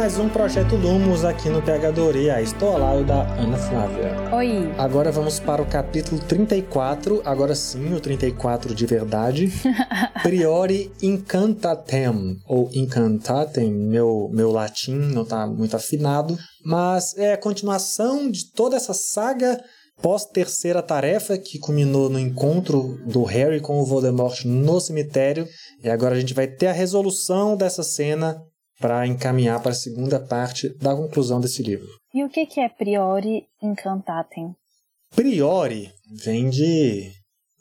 Mais um Projeto Lumos aqui no PH Estou ao lado da Ana Flávia. Oi. Agora vamos para o capítulo 34, agora sim, o 34 de verdade. Priori incantatem, ou incantatem, meu, meu latim não está muito afinado, mas é a continuação de toda essa saga pós-terceira tarefa que culminou no encontro do Harry com o Voldemort no cemitério. E agora a gente vai ter a resolução dessa cena para encaminhar para a segunda parte da conclusão desse livro. E o que, é priori incantatem? Priori vem de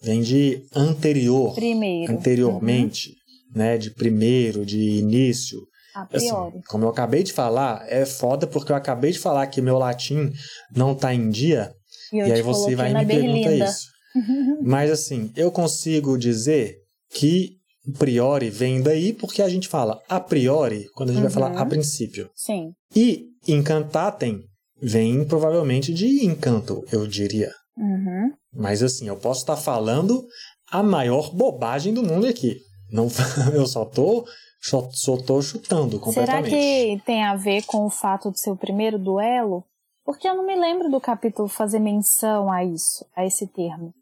vem de anterior, primeiro, anteriormente, uhum. né, de primeiro, de início. A priori. Assim, como eu acabei de falar, é foda porque eu acabei de falar que meu latim não está em dia e, e aí você vai me perguntar isso. Mas assim, eu consigo dizer que priori vem daí porque a gente fala a priori quando a gente uhum. vai falar a uhum. princípio. Sim. E encantatem vem provavelmente de encanto, eu diria. Uhum. Mas assim, eu posso estar falando a maior bobagem do mundo aqui. Não, eu só tô, só, só tô chutando completamente. Será que tem a ver com o fato de ser o primeiro duelo? Porque eu não me lembro do capítulo fazer menção a isso, a esse termo.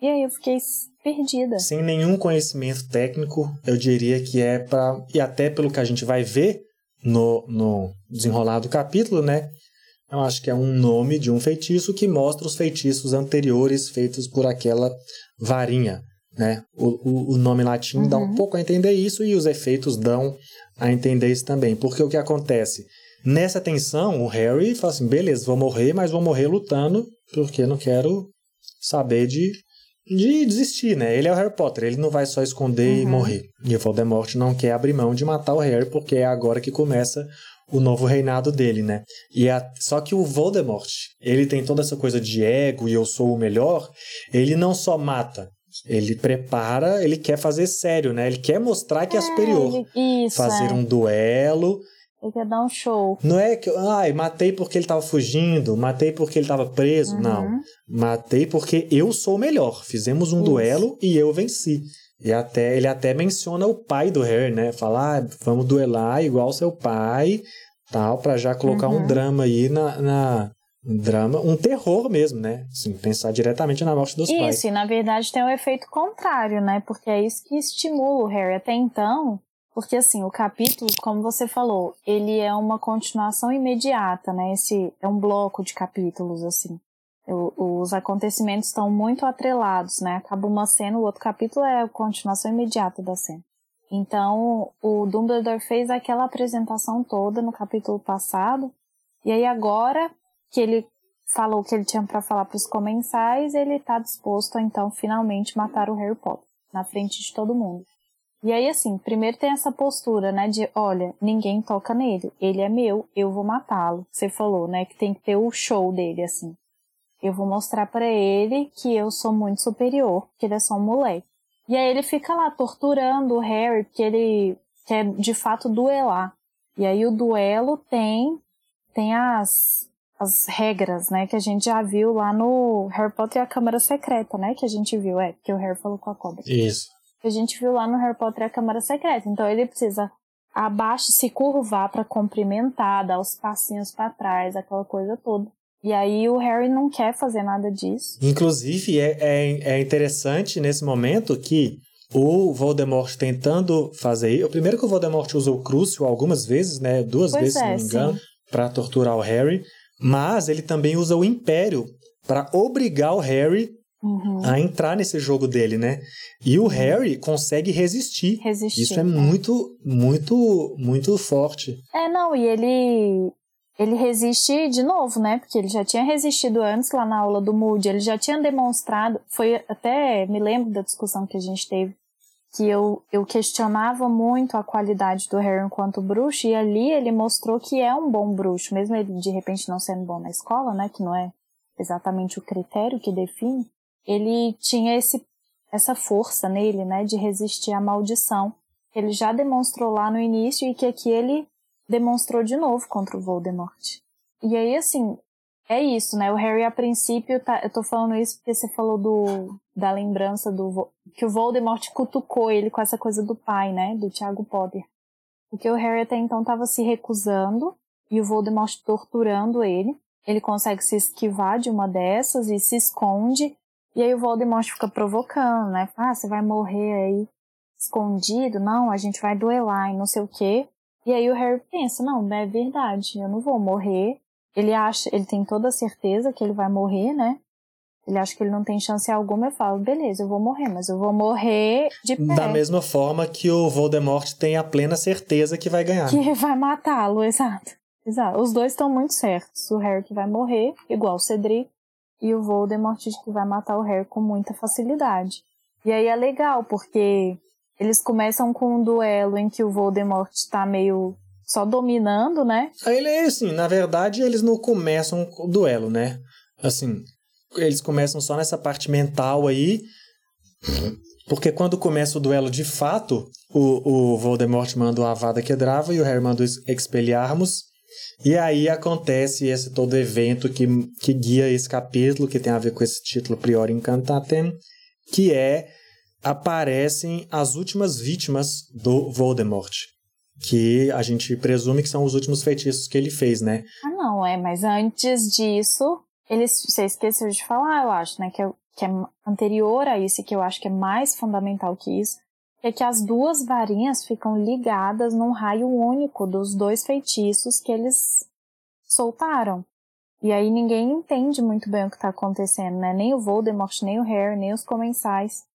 E aí eu fiquei perdida. Sem nenhum conhecimento técnico, eu diria que é para. E até pelo que a gente vai ver no, no desenrolar do capítulo, né? Eu acho que é um nome de um feitiço que mostra os feitiços anteriores feitos por aquela varinha. Né? O, o, o nome latim uhum. dá um uhum. pouco a entender isso e os efeitos dão a entender isso também. Porque o que acontece? Nessa tensão, o Harry fala assim: beleza, vou morrer, mas vou morrer lutando, porque não quero saber de de desistir, né? Ele é o Harry Potter, ele não vai só esconder uhum. e morrer. E o Voldemort não quer abrir mão de matar o Harry, porque é agora que começa o novo reinado dele, né? E a... Só que o Voldemort, ele tem toda essa coisa de ego e eu sou o melhor, ele não só mata, ele prepara, ele quer fazer sério, né? Ele quer mostrar que é, é superior. Isso, fazer é. um duelo ele quer dar um show. Não é que, ai, matei porque ele tava fugindo, matei porque ele tava preso. Uhum. Não. Matei porque eu sou o melhor. Fizemos um Isso. duelo e eu venci. E até ele até menciona o pai do Harry, né? Falar, ah, vamos duelar igual seu pai, tal, para já colocar uhum. um drama aí na, na, um drama, um terror mesmo, né? Assim, pensar diretamente na morte dos isso, pais. Isso, e na verdade tem o um efeito contrário, né? Porque é isso que estimula o Harry. Até então, porque assim, o capítulo, como você falou, ele é uma continuação imediata, né? Esse é um bloco de capítulos assim. os acontecimentos estão muito atrelados, né? Acaba uma cena, o outro capítulo é a continuação imediata da cena. Então, o Dumbledore fez aquela apresentação toda no capítulo passado, e aí agora que ele falou o que ele tinha para falar para os comensais, ele está disposto a então finalmente matar o Harry Potter na frente de todo mundo. E aí, assim, primeiro tem essa postura, né, de, olha, ninguém toca nele, ele é meu, eu vou matá-lo. Você falou, né, que tem que ter o show dele, assim. Eu vou mostrar para ele que eu sou muito superior, que ele é só um moleque. E aí ele fica lá torturando o Harry, porque ele quer de fato duelar. E aí o duelo tem tem as as regras, né, que a gente já viu lá no Harry Potter e a Câmara Secreta, né, que a gente viu, é, que o Harry falou com a cobra. Isso que a gente viu lá no Harry Potter a Câmara Secreta. Então ele precisa abaixo se curvar para cumprimentar, dar os passinhos para trás, aquela coisa toda. E aí o Harry não quer fazer nada disso. Inclusive é, é, é interessante nesse momento que o Voldemort tentando fazer. O primeiro que o Voldemort usou o Crucio algumas vezes, né? Duas pois vezes, é, se não me engano, para torturar o Harry. Mas ele também usa o Império para obrigar o Harry uhum. a entrar nesse jogo dele, né? E o uhum. Harry consegue resistir. Resistir. Isso é, é muito, muito, muito forte. É, não, e ele ele resiste de novo, né? Porque ele já tinha resistido antes lá na aula do Moody, ele já tinha demonstrado, foi até, me lembro da discussão que a gente teve que eu, eu questionava muito a qualidade do Harry enquanto bruxo, e ali ele mostrou que é um bom bruxo, mesmo ele de repente não sendo bom na escola, né, que não é exatamente o critério que define, ele tinha esse, essa força nele, né, de resistir à maldição. Ele já demonstrou lá no início e que aqui ele demonstrou de novo contra o Voldemort. E aí, assim, é isso, né? O Harry, a princípio, tá, eu tô falando isso porque você falou do, da lembrança do. que o Voldemort cutucou ele com essa coisa do pai, né? Do Tiago Potter. Porque o Harry até então tava se recusando e o Voldemort torturando ele. Ele consegue se esquivar de uma dessas e se esconde. E aí o Voldemort fica provocando, né? Ah, você vai morrer aí escondido? Não, a gente vai duelar e não sei o quê. E aí o Harry pensa, não, é verdade, eu não vou morrer ele acha, ele tem toda a certeza que ele vai morrer, né? Ele acha que ele não tem chance alguma, eu falo, beleza, eu vou morrer, mas eu vou morrer de pé. Da mesma forma que o Voldemort tem a plena certeza que vai ganhar. Que vai matá-lo, exato. Exato. Os dois estão muito certos. O Harry que vai morrer, igual o Cedric, e o Voldemort que vai matar o Harry com muita facilidade. E aí é legal, porque eles começam com um duelo em que o Voldemort está meio só dominando, né? Ele é assim, na verdade, eles não começam o duelo, né? Assim, eles começam só nessa parte mental aí. Porque quando começa o duelo de fato, o, o Voldemort manda o Avada Kedavra e o Harry manda o Expelliarmus. E aí acontece esse todo evento que, que guia esse capítulo, que tem a ver com esse título Priori Incantatem, que é aparecem as últimas vítimas do Voldemort que a gente presume que são os últimos feitiços que ele fez, né? Ah, não, é, mas antes disso, ele, você esqueceu de falar, eu acho, né, que é, que é anterior a isso, que eu acho que é mais fundamental que isso, é que as duas varinhas ficam ligadas num raio único dos dois feitiços que eles soltaram. E aí ninguém entende muito bem o que está acontecendo, né? Nem o Voldemort, nem o Harry, nem os comensais.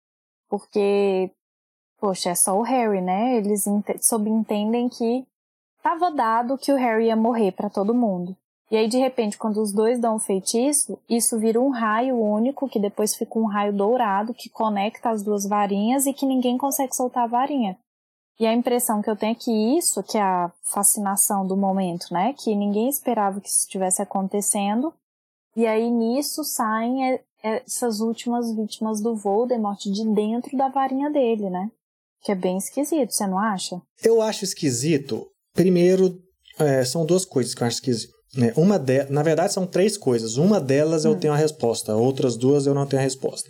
Porque poxa, é só o Harry, né? Eles subentendem que estava dado que o Harry ia morrer para todo mundo. E aí, de repente, quando os dois dão o feitiço, isso vira um raio único, que depois fica um raio dourado que conecta as duas varinhas e que ninguém consegue soltar a varinha. E a impressão que eu tenho é que isso, que é a fascinação do momento, né? Que ninguém esperava que isso estivesse acontecendo. E aí nisso saem essas últimas vítimas do Voldemort de dentro da varinha dele, né? Que é bem esquisito, você não acha? Eu acho esquisito. Primeiro, é, são duas coisas que eu acho esquisito. Né? Uma de... Na verdade, são três coisas. Uma delas hum. eu tenho a resposta, outras duas eu não tenho a resposta.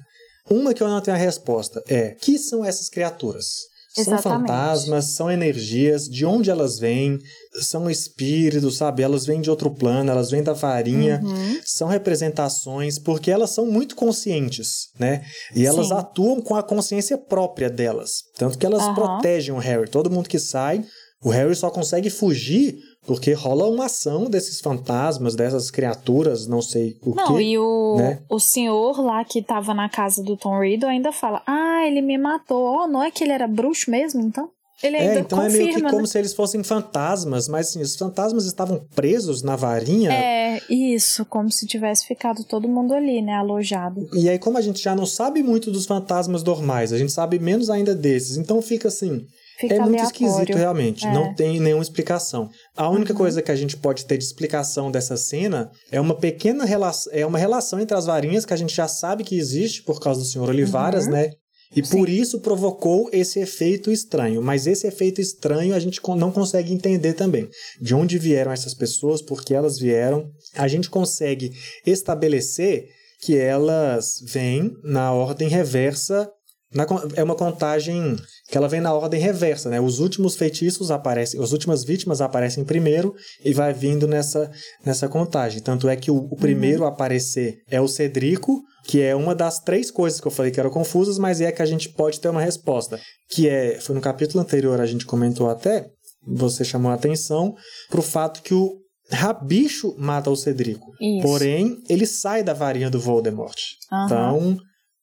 Uma que eu não tenho a resposta é: que são essas criaturas? Exatamente. São fantasmas, são energias, de onde elas vêm, são espíritos, sabe? Elas vêm de outro plano, elas vêm da farinha, uhum. são representações, porque elas são muito conscientes, né? E elas Sim. atuam com a consciência própria delas. Tanto que elas uhum. protegem o Harry. Todo mundo que sai, o Harry só consegue fugir porque rola uma ação desses fantasmas, dessas criaturas, não sei o não, quê. e o, né? o senhor lá que tava na casa do Tom Riddle ainda fala: Ah, ele me matou. Oh, não é que ele era bruxo mesmo, então? Ele ainda é, então confirma, é meio que né? como se eles fossem fantasmas, mas assim, os fantasmas estavam presos na varinha. É, isso, como se tivesse ficado todo mundo ali, né, alojado. E aí, como a gente já não sabe muito dos fantasmas normais, a gente sabe menos ainda desses, então fica assim. Fica é muito aleatório. esquisito, realmente. É. Não tem nenhuma explicação. A única Uhum. coisa que a gente pode ter de explicação dessa cena é uma pequena relação, é uma relação entre as varinhas que a gente já sabe que existe por causa do Sr. Olivaras, Uhum. né? E Sim. por isso provocou esse efeito estranho. Mas esse efeito estranho a gente não consegue entender também. De onde vieram essas pessoas, por que elas vieram. A gente consegue estabelecer que elas vêm na ordem reversa. Na é uma contagem que ela vem na ordem reversa, né? Os últimos feitiços aparecem, as últimas vítimas aparecem primeiro e vai vindo nessa, nessa contagem. Tanto é que o, o primeiro a aparecer é o Cedrico, que é uma das três coisas que eu falei que eram confusas, mas é que a gente pode ter uma resposta. Que é, foi no capítulo anterior a gente comentou até, você chamou a atenção para o fato que o Rabicho mata o Cedrico. Isso. Porém, ele sai da varinha do Voldemort. Aham. Então,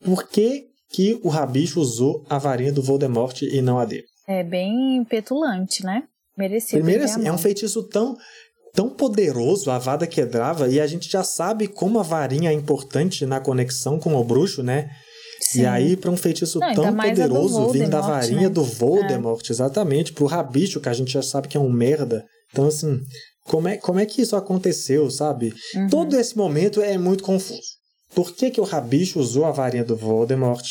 por que que o Rabicho usou a varinha do Voldemort e não a dele? É bem petulante, né? Merecido. Primeiro, a assim, é um feitiço tão, tão poderoso, a Vada Quedrava, e a gente já sabe como a varinha é importante na conexão com o bruxo, né? E aí, para um feitiço Não, tão poderoso, vindo da Voldemort, varinha né? do Voldemort, exatamente, pro Rabicho, que a gente já sabe que é um merda. Então, assim, como é, como é que isso aconteceu, sabe? Uhum. Todo esse momento é muito confuso. Por que, que o Rabicho usou a varinha do Voldemort?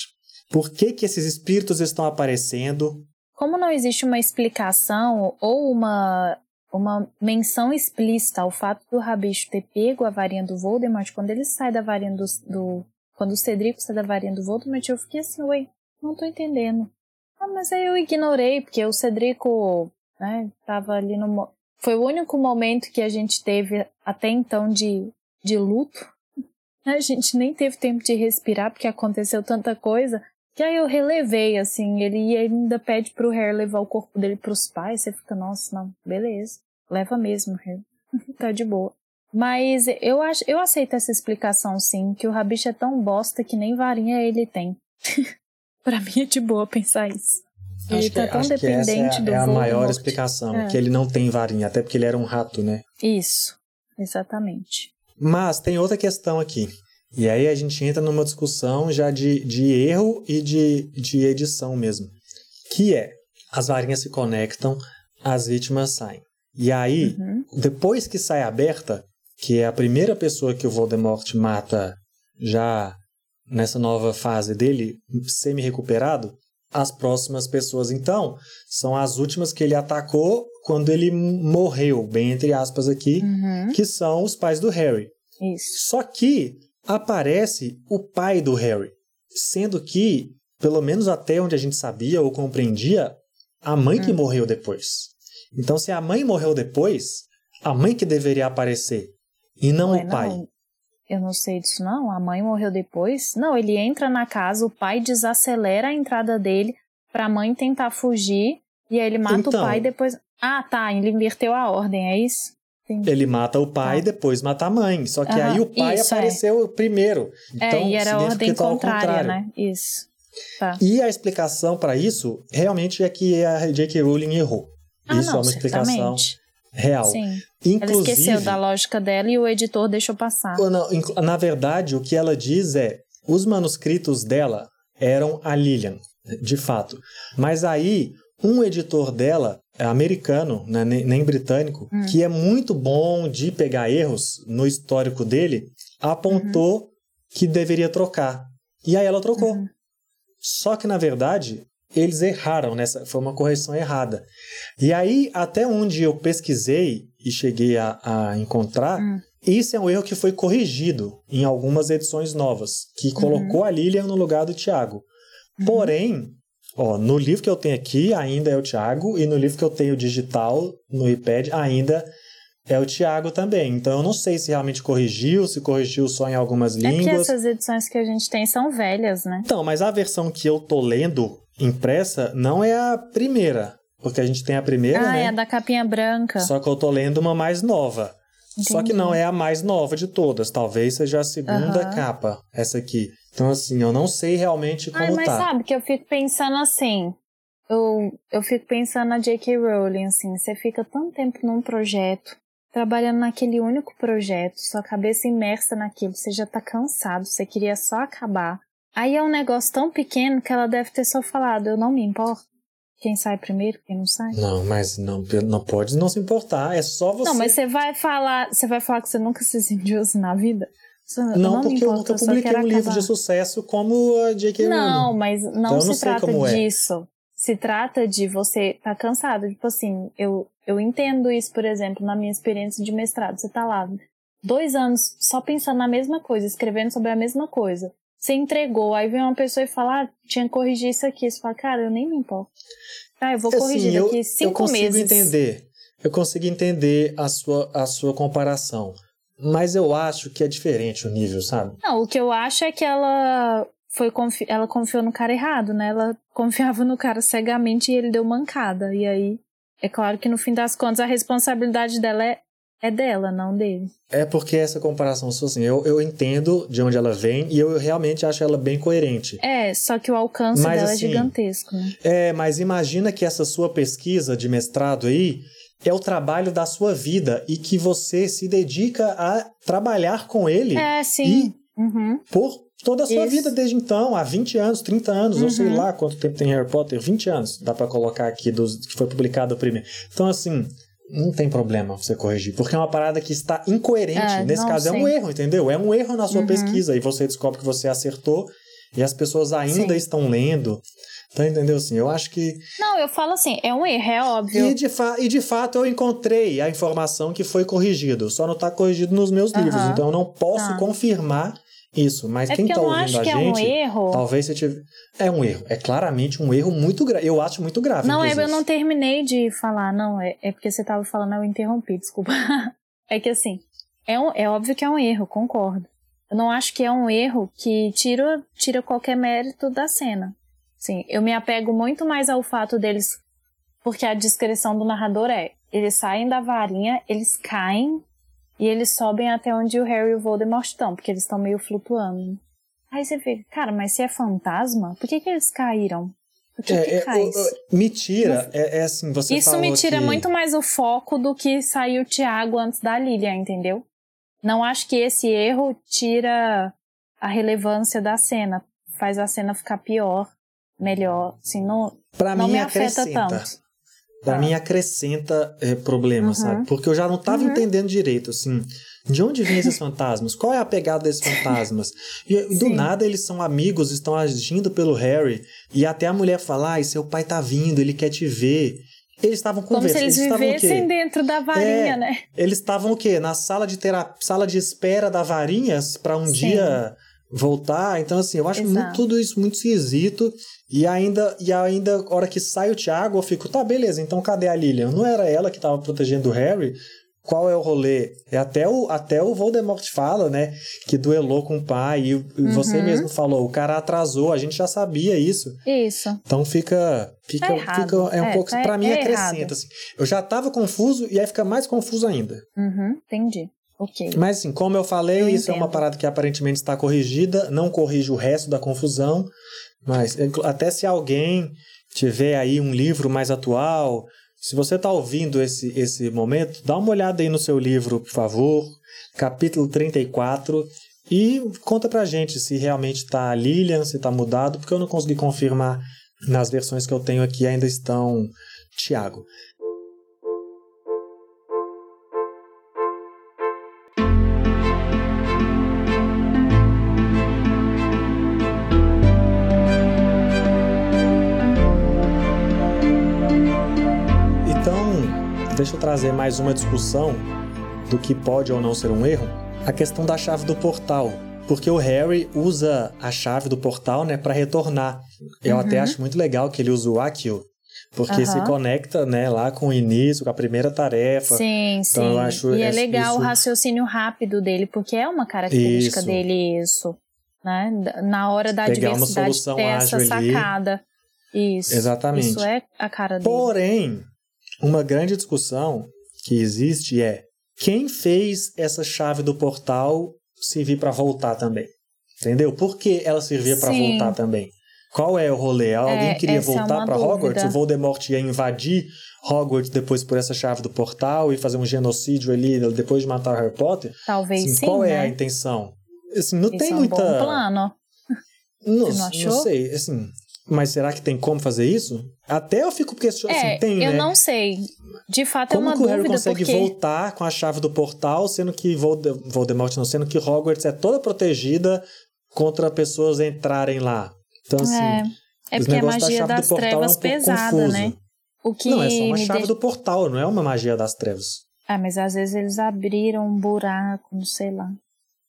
Por que, que esses espíritos estão aparecendo? Como não existe uma explicação ou uma, uma menção explícita ao fato do Rabicho ter pego a varinha do Voldemort, quando ele sai da varinha do, do. Quando o Cedrico sai da varinha do Voldemort, eu fiquei assim, ué, não tô entendendo. Ah, mas aí eu ignorei, porque o Cedrico, né, tava ali no. Foi o único momento que a gente teve até então de, de luto. A gente nem teve tempo de respirar, porque aconteceu tanta coisa. Que aí eu relevei, assim, ele, ele ainda pede pro Harry levar o corpo dele pros pais, você fica, nossa, não, beleza, leva mesmo, Harry, tá de boa. Mas eu acho, eu aceito essa explicação, sim, que o Rabicho é tão bosta que nem varinha ele tem. pra mim é de boa pensar isso. Ele Acho que, tá tão que é, dependente a- do é a maior explicação, É. que ele não tem varinha, até porque ele era um rato, né? Isso, exatamente. Mas tem outra questão aqui. E aí a gente entra numa discussão já de, de erro e de, de edição mesmo. Que é, as varinhas se conectam, as vítimas saem. E aí, Uhum. depois que sai aberta, que é a primeira pessoa que o Voldemort mata já nessa nova fase dele, semi-recuperado, as próximas pessoas, então, são as últimas que ele atacou quando ele morreu, bem entre aspas aqui, Uhum. que são os pais do Harry. Isso. Só que aparece o pai do Harry, sendo que, pelo menos até onde a gente sabia ou compreendia, a mãe Hum. que morreu depois. Então, se a mãe morreu depois, a mãe que deveria aparecer e não Ué, o pai. não, eu não sei disso, não. A mãe morreu depois. Não, ele entra na casa, o pai desacelera a entrada dele pra mãe tentar fugir. E aí ele mata Então. o pai e depois. Ah, tá. Ele inverteu a ordem, é isso? Entendi. Ele mata o pai e Ah. depois mata a mãe. Só que Aham, aí o pai isso, é. apareceu primeiro. é, Então, e era a ordem tá contrária, contrário. né? Isso. Tá. E a explicação para isso realmente é que a J.K. Rowling errou. Ah, isso não, é uma explicação certamente. Real. Sim. Ela Inclusive, esqueceu da lógica dela e o editor deixou passar. Na verdade, o que ela diz é: os manuscritos dela eram a Lillian, de fato. Mas aí, um editor dela, americano, né, nem, britânico, Hum. que é muito bom de pegar erros no histórico dele, apontou que deveria trocar. E aí ela trocou. Uhum. Só que, na verdade, eles erraram nessa. Foi uma correção errada. E aí, até onde eu pesquisei e cheguei a, a encontrar, Hum. isso é um erro que foi corrigido em algumas edições novas, que colocou a Lilian no lugar do Tiago. Porém, ó, no livro que eu tenho aqui ainda é o Tiago, e no livro que eu tenho digital, no iPad, ainda é o Tiago também. Então eu não sei se realmente corrigiu, se corrigiu só em algumas É porque línguas. essas edições que a gente tem são velhas, né? Então, mas a versão que eu tô lendo impressa não é a primeira. Porque a gente tem a primeira, ah, né? é a da capinha branca. Só que eu tô lendo uma mais nova. Só que Entendi. não é a mais nova de todas. Talvez seja a segunda Aham. capa, essa aqui. Então, assim, eu não sei realmente como Ai, mas tá. sabe que eu fico pensando assim. Eu, eu fico pensando na J.K. Rowling, assim. Você fica tanto tempo num projeto, trabalhando naquele único projeto, sua cabeça imersa naquilo, você já tá cansado, você queria só acabar. Aí é um negócio tão pequeno que ela deve ter só falado: eu não me importo. Quem sai primeiro, quem não sai. Não, mas não, não pode não se importar. É só você. Não, mas você vai falar, você vai falar que você nunca se sentiu assim na vida? Você- eu Não, me porque eu importo, nunca publiquei um livro acabar. de sucesso como a J.K. Não, Rowling. mas não Então eu não se sei trata é. disso. Se trata de você tá cansado. Tipo assim, eu, eu entendo isso, por exemplo, na minha experiência de mestrado. Você tá lá dois anos só pensando na mesma coisa, escrevendo sobre a mesma coisa. Você entregou, aí vem uma pessoa e fala, ah, tinha que corrigir isso aqui. Você fala, cara, eu nem me importo. Tá, eu vou corrigir Assim, eu, daqui eu cinco consigo meses. entender. Eu consigo entender a sua, a sua comparação. Mas eu acho que é diferente o nível, sabe? Não, o que eu acho é que ela foi confi ela confiou no cara errado, né? Ela confiava no cara cegamente e ele deu mancada. E aí, é claro que no fim das contas a responsabilidade dela é, é dela, não dele. É porque essa comparação, assim, eu, eu entendo de onde ela vem e eu realmente acho ela bem coerente. É, só que o alcance Mas, dela assim, é gigantesco, né? É, mas imagina que essa sua pesquisa de mestrado aí é o trabalho da sua vida e que você se dedica a trabalhar com ele É, sim. Uhum. por Toda a sua Isso. vida desde então, há 20 anos, 30 anos, ou sei Uhum. lá quanto tempo tem Harry Potter, 20 anos, dá pra colocar aqui dos que foi publicado primeiro. Então, assim, não tem problema você corrigir, porque é uma parada que está incoerente. É, Nesse caso, é um erro, entendeu? É um erro na sua Uhum. pesquisa e você descobre que você acertou e as pessoas ainda Sim. estão lendo. Então, entendeu? Assim, eu acho que. Não, eu falo assim, é um erro, é óbvio. E de, fa- e de fato eu encontrei a informação que foi corrigido, só não está corrigido nos meus livros, Aham. então eu não posso Tá. confirmar isso. Mas É quem não ouvindo acho a que é um gente. erro. Talvez você tiver. É um erro. É claramente um erro muito grave. Eu acho muito grave. Não, é, eu inclusive. não terminei de falar, não. É, é porque você tava falando, eu interrompi, desculpa. é que assim, é, um, é óbvio que é um erro, concordo. Eu não acho que é um erro que tira, tira qualquer mérito da cena. Sim, eu me apego muito mais ao fato deles, porque a descrição do narrador é: eles saem da varinha, eles caem e eles sobem até onde o Harry e o Voldemort estão, porque eles estão meio flutuando. Aí você fica, cara, mas se é fantasma, por que, que eles caíram? Por que, É, que é, o- o- me tira, é, é assim, você Isso me tira que- muito mais o foco do que saiu o Thiago antes da Lilia, entendeu? Não acho que esse erro tira a relevância da cena, faz a cena ficar pior, melhor, assim, não, Pra não mim me afeta acrescenta. tanto. Pra Tá. mim acrescenta é, problema, Uhum. sabe? Porque eu já não tava Uhum. entendendo direito, assim, de onde vêm esses fantasmas? Qual é a pegada desses fantasmas? E do Sim. nada eles são amigos, estão agindo pelo Harry, e até a mulher fala, ai, seu pai tá vindo, ele quer te ver. Eles estavam Como se conversando, eles o vivessem dentro da varinha, É. né? Eles estavam o quê? Na sala de terapia, sala de espera da varinhas para um Sim. dia voltar. Então, assim, eu acho muito, tudo isso muito esquisito. E ainda, e ainda, hora que sai o Thiago, eu fico, tá, beleza, então cadê a Lilian? Não era ela que tava protegendo o Harry? Qual é o rolê? É até o, até o Voldemort fala, né? Que duelou com o pai. E, e você Uhum. mesmo falou, o cara atrasou, a gente já sabia isso. Isso. Então fica. Fica, Tá errado. fica é um É, pouco. tá- pra mim, é acrescenta. Assim. Eu já tava confuso e aí fica mais confuso ainda. Uhum, entendi. Ok. Mas assim, como eu falei, Eu isso é uma entendo. parada que aparentemente está corrigida, não corrige o resto da confusão, mas inclu- até se alguém tiver aí um livro mais atual, se você está ouvindo esse, esse momento, dá uma olhada aí no seu livro, por favor, capítulo 34, e conta pra gente se realmente tá Lilian, se tá mudado, porque eu não consegui confirmar nas versões que eu tenho aqui ainda estão Tiago. Deixa eu trazer mais uma discussão do que pode ou não ser um erro. A questão da chave do portal. Porque o Harry usa a chave do portal, né, para retornar. Eu Uhum. até acho muito legal que ele usa o Akio, porque se Aham. conecta, né, lá com o início, com a primeira tarefa. Sim, sim. Então, eu acho e é legal o isso- raciocínio rápido dele, porque é uma característica Isso. dele isso. Né? Na hora da Pegar uma adversidade solução ter essa ali. sacada. Isso. Exatamente. Isso é a cara dele. Porém, uma grande discussão que existe é quem fez essa chave do portal servir para voltar também? Entendeu? Por que ela servia para voltar também? Qual é o rolê? Alguém É, queria é voltar uma para Hogwarts? O Voldemort ia invadir Hogwarts depois por essa chave do portal e fazer um genocídio ali depois de matar Harry Potter? Talvez Assim, sim, qual é né? a intenção? Assim, não Isso tem é um muita. bom plano. Não, não sei, assim. Mas será que tem como fazer isso? Até eu fico questionando. É, assim, tem, eu né? não sei. De fato Como é uma que o Harry dúvida consegue porque voltar com a chave do portal, sendo que Volde- Voldemort não, sendo que Hogwarts é toda protegida contra pessoas entrarem lá. Então, assim, é, é porque a da magia chave das do portal é um trevas pesada, confuso. né? O que Não, é só uma chave deixa- do portal, não é uma magia das trevas. Ah, mas às vezes eles abriram um buraco, não sei lá.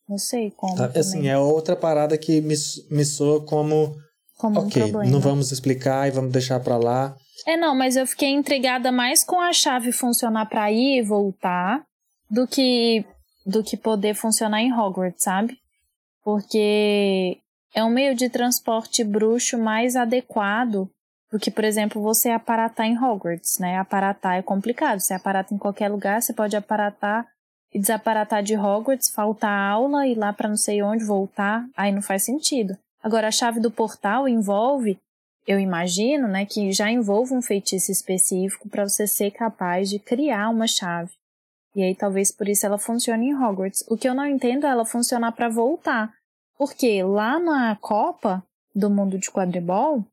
Não sei como. Tá? Assim, é outra parada que me, me soa como, como um ok, problema. não vamos explicar e vamos deixar pra lá. É, não, mas eu fiquei intrigada mais com a chave funcionar pra ir e voltar do que do que poder funcionar em Hogwarts, sabe? Porque é um meio de transporte bruxo mais adequado do que, por exemplo, você aparatar em Hogwarts, né? Aparatar é complicado. Você aparata em qualquer lugar, você pode aparatar e desaparatar de Hogwarts, faltar aula, ir lá pra não sei onde, voltar, aí não faz sentido. Agora, a chave do portal envolve eu imagino, né, que já envolve um feitiço específico para você ser capaz de criar uma chave. E aí talvez por isso ela funcione em Hogwarts. O que eu não entendo é ela funcionar para voltar. Porque lá na Copa do Mundo de Quadribol,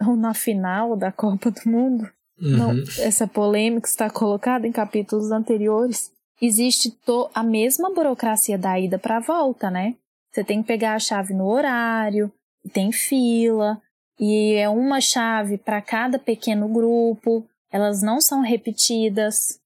ou na final da Copa do Mundo, uhum. não, essa polêmica está colocada em capítulos anteriores, existe a mesma burocracia da ida para a volta, né? Você tem que pegar a chave no horário, tem fila, e é uma chave para cada pequeno grupo, elas não são repetidas.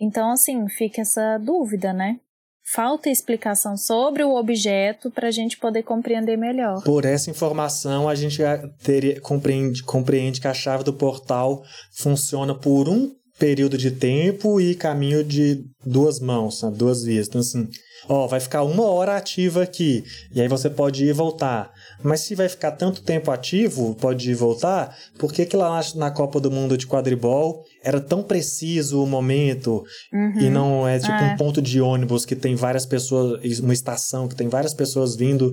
Então, assim, fica essa dúvida, né? Falta explicação sobre o objeto para a gente poder compreender melhor. Por essa informação, a gente teria, compreende, compreende que a chave do portal funciona por um período de tempo e caminho de duas mãos, né? duas vias. Então, assim, ó, vai ficar uma hora ativa aqui, e aí você pode ir e voltar. Mas se vai ficar tanto tempo ativo, pode ir e voltar, por que, que lá na Copa do Mundo de quadribol era tão preciso o momento uhum. e não é tipo é. um ponto de ônibus que tem várias pessoas, uma estação que tem várias pessoas vindo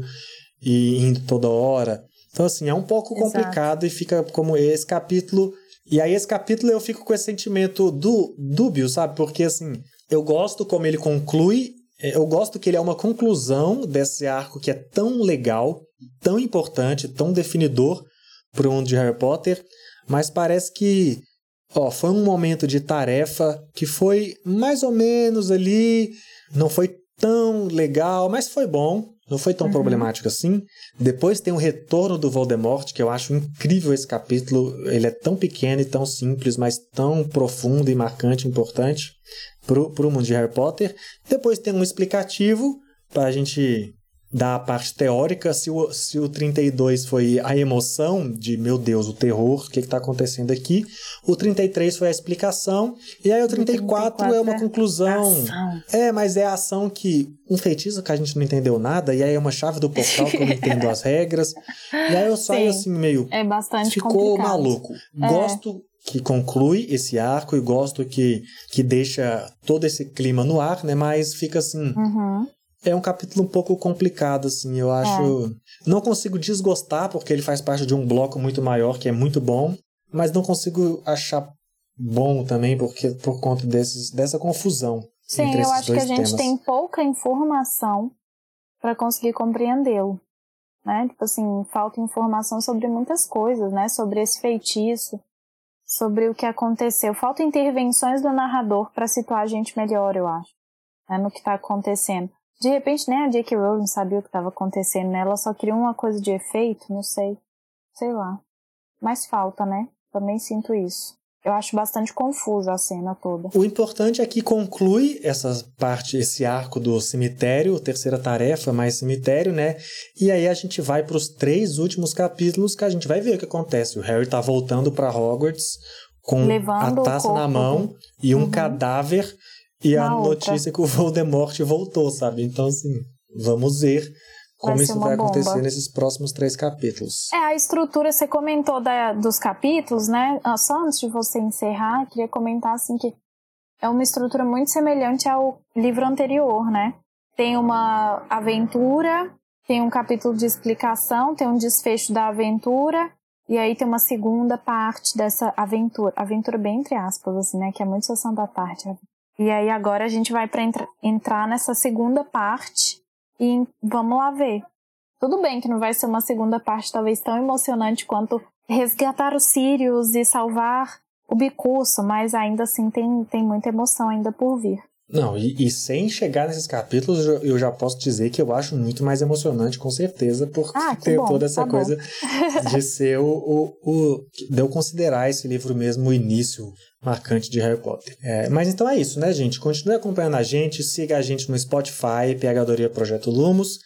e indo toda hora. Então, assim, é um pouco Exato. complicado e fica como esse capítulo. E aí, esse capítulo eu fico com esse sentimento do dúbio, sabe? Porque, assim, eu gosto como ele conclui é, eu gosto que ele é uma conclusão desse arco que é tão legal, tão importante, tão definidor para o mundo de Harry Potter, mas parece que ó, foi um momento de tarefa que foi mais ou menos ali, não foi tão legal, mas foi bom, não foi tão uhum. problemático assim. Depois tem o retorno do Voldemort, que eu acho incrível esse capítulo. Ele é tão pequeno e tão simples, mas tão profundo e marcante, importante para o mundo de Harry Potter. Depois tem um explicativo para a gente dar a parte teórica. Se o, se o 32 foi a emoção de, meu Deus, o terror, o que está acontecendo aqui. O 33 foi a explicação. E aí o 34, 34 é uma conclusão. É, é, mas é a ação que. Um feitiço que a gente não entendeu nada. E aí é uma chave do portal que eu não entendo as regras. E aí eu saio Sim, assim, meio. É bastante Ficou complicado. maluco. É. Gosto que conclui esse arco e gosto que, que deixa todo esse clima no ar, né? Mas fica assim. Uhum. É um capítulo um pouco complicado, assim, eu acho. É. Não consigo desgostar, porque ele faz parte de um bloco muito maior, que é muito bom, mas não consigo achar bom também, porque por conta desses, dessa confusão. Sim, eu acho que a gente tem pouca informação para conseguir compreendê-lo. Né? Tipo assim, falta informação sobre muitas coisas, né? Sobre esse feitiço, sobre o que aconteceu. Falta intervenções do narrador para situar a gente melhor, eu acho, né, no que está acontecendo. De repente, nem a J.K. Rowling sabia o que estava acontecendo, né? Ela só queria uma coisa de efeito, não sei. Sei lá. Mas falta, né? Também sinto isso. Eu acho bastante confusa a cena toda. O importante é que conclui essa parte, esse arco do cemitério, terceira tarefa, mais cemitério, né? E aí a gente vai para os três últimos capítulos que a gente vai ver o que acontece. O Harry tá voltando para Hogwarts com Levando a taça na mão e um uhum. cadáver e na a outra. notícia que o Voldemort voltou, sabe? Então, assim, vamos ver como vai isso vai bomba. acontecer nesses próximos três capítulos. É, a estrutura, você comentou da, dos capítulos, né? Ah, só antes de você encerrar, queria comentar assim que é uma estrutura muito semelhante ao livro anterior, né? Tem uma aventura, tem um capítulo de explicação, tem um desfecho da aventura, e aí tem uma segunda parte dessa aventura. Aventura bem entre aspas, assim, né? Que é muito sessão da tarde. E aí agora a gente vai para entra, entrar nessa segunda parte e vamos lá ver. Tudo bem que não vai ser uma segunda parte talvez tão emocionante quanto resgatar os Sirius e salvar o Bicurso, mas ainda assim tem, tem muita emoção ainda por vir. Não, e, e, sem chegar nesses capítulos, eu já posso dizer que eu acho muito mais emocionante, com certeza, por ah, ter bom, toda essa tá coisa de ser o, o, o. de eu considerar esse livro mesmo o início marcante de Harry Potter. É, mas então é isso, né, gente? Continue acompanhando a gente, siga a gente no Spotify, PHdoria Projeto Lumos,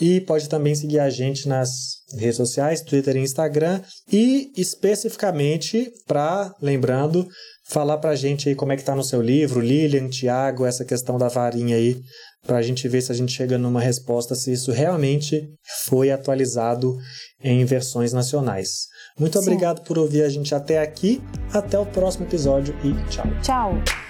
e pode também seguir a gente nas redes sociais, Twitter e Instagram, e especificamente para, lembrando, falar pra gente aí como é que tá no seu livro, Lilian, Tiago, essa questão da varinha aí, pra gente ver se a gente chega numa resposta se isso realmente foi atualizado em versões nacionais. Muito Sim. obrigado por ouvir a gente até aqui. Até o próximo episódio e tchau. Tchau.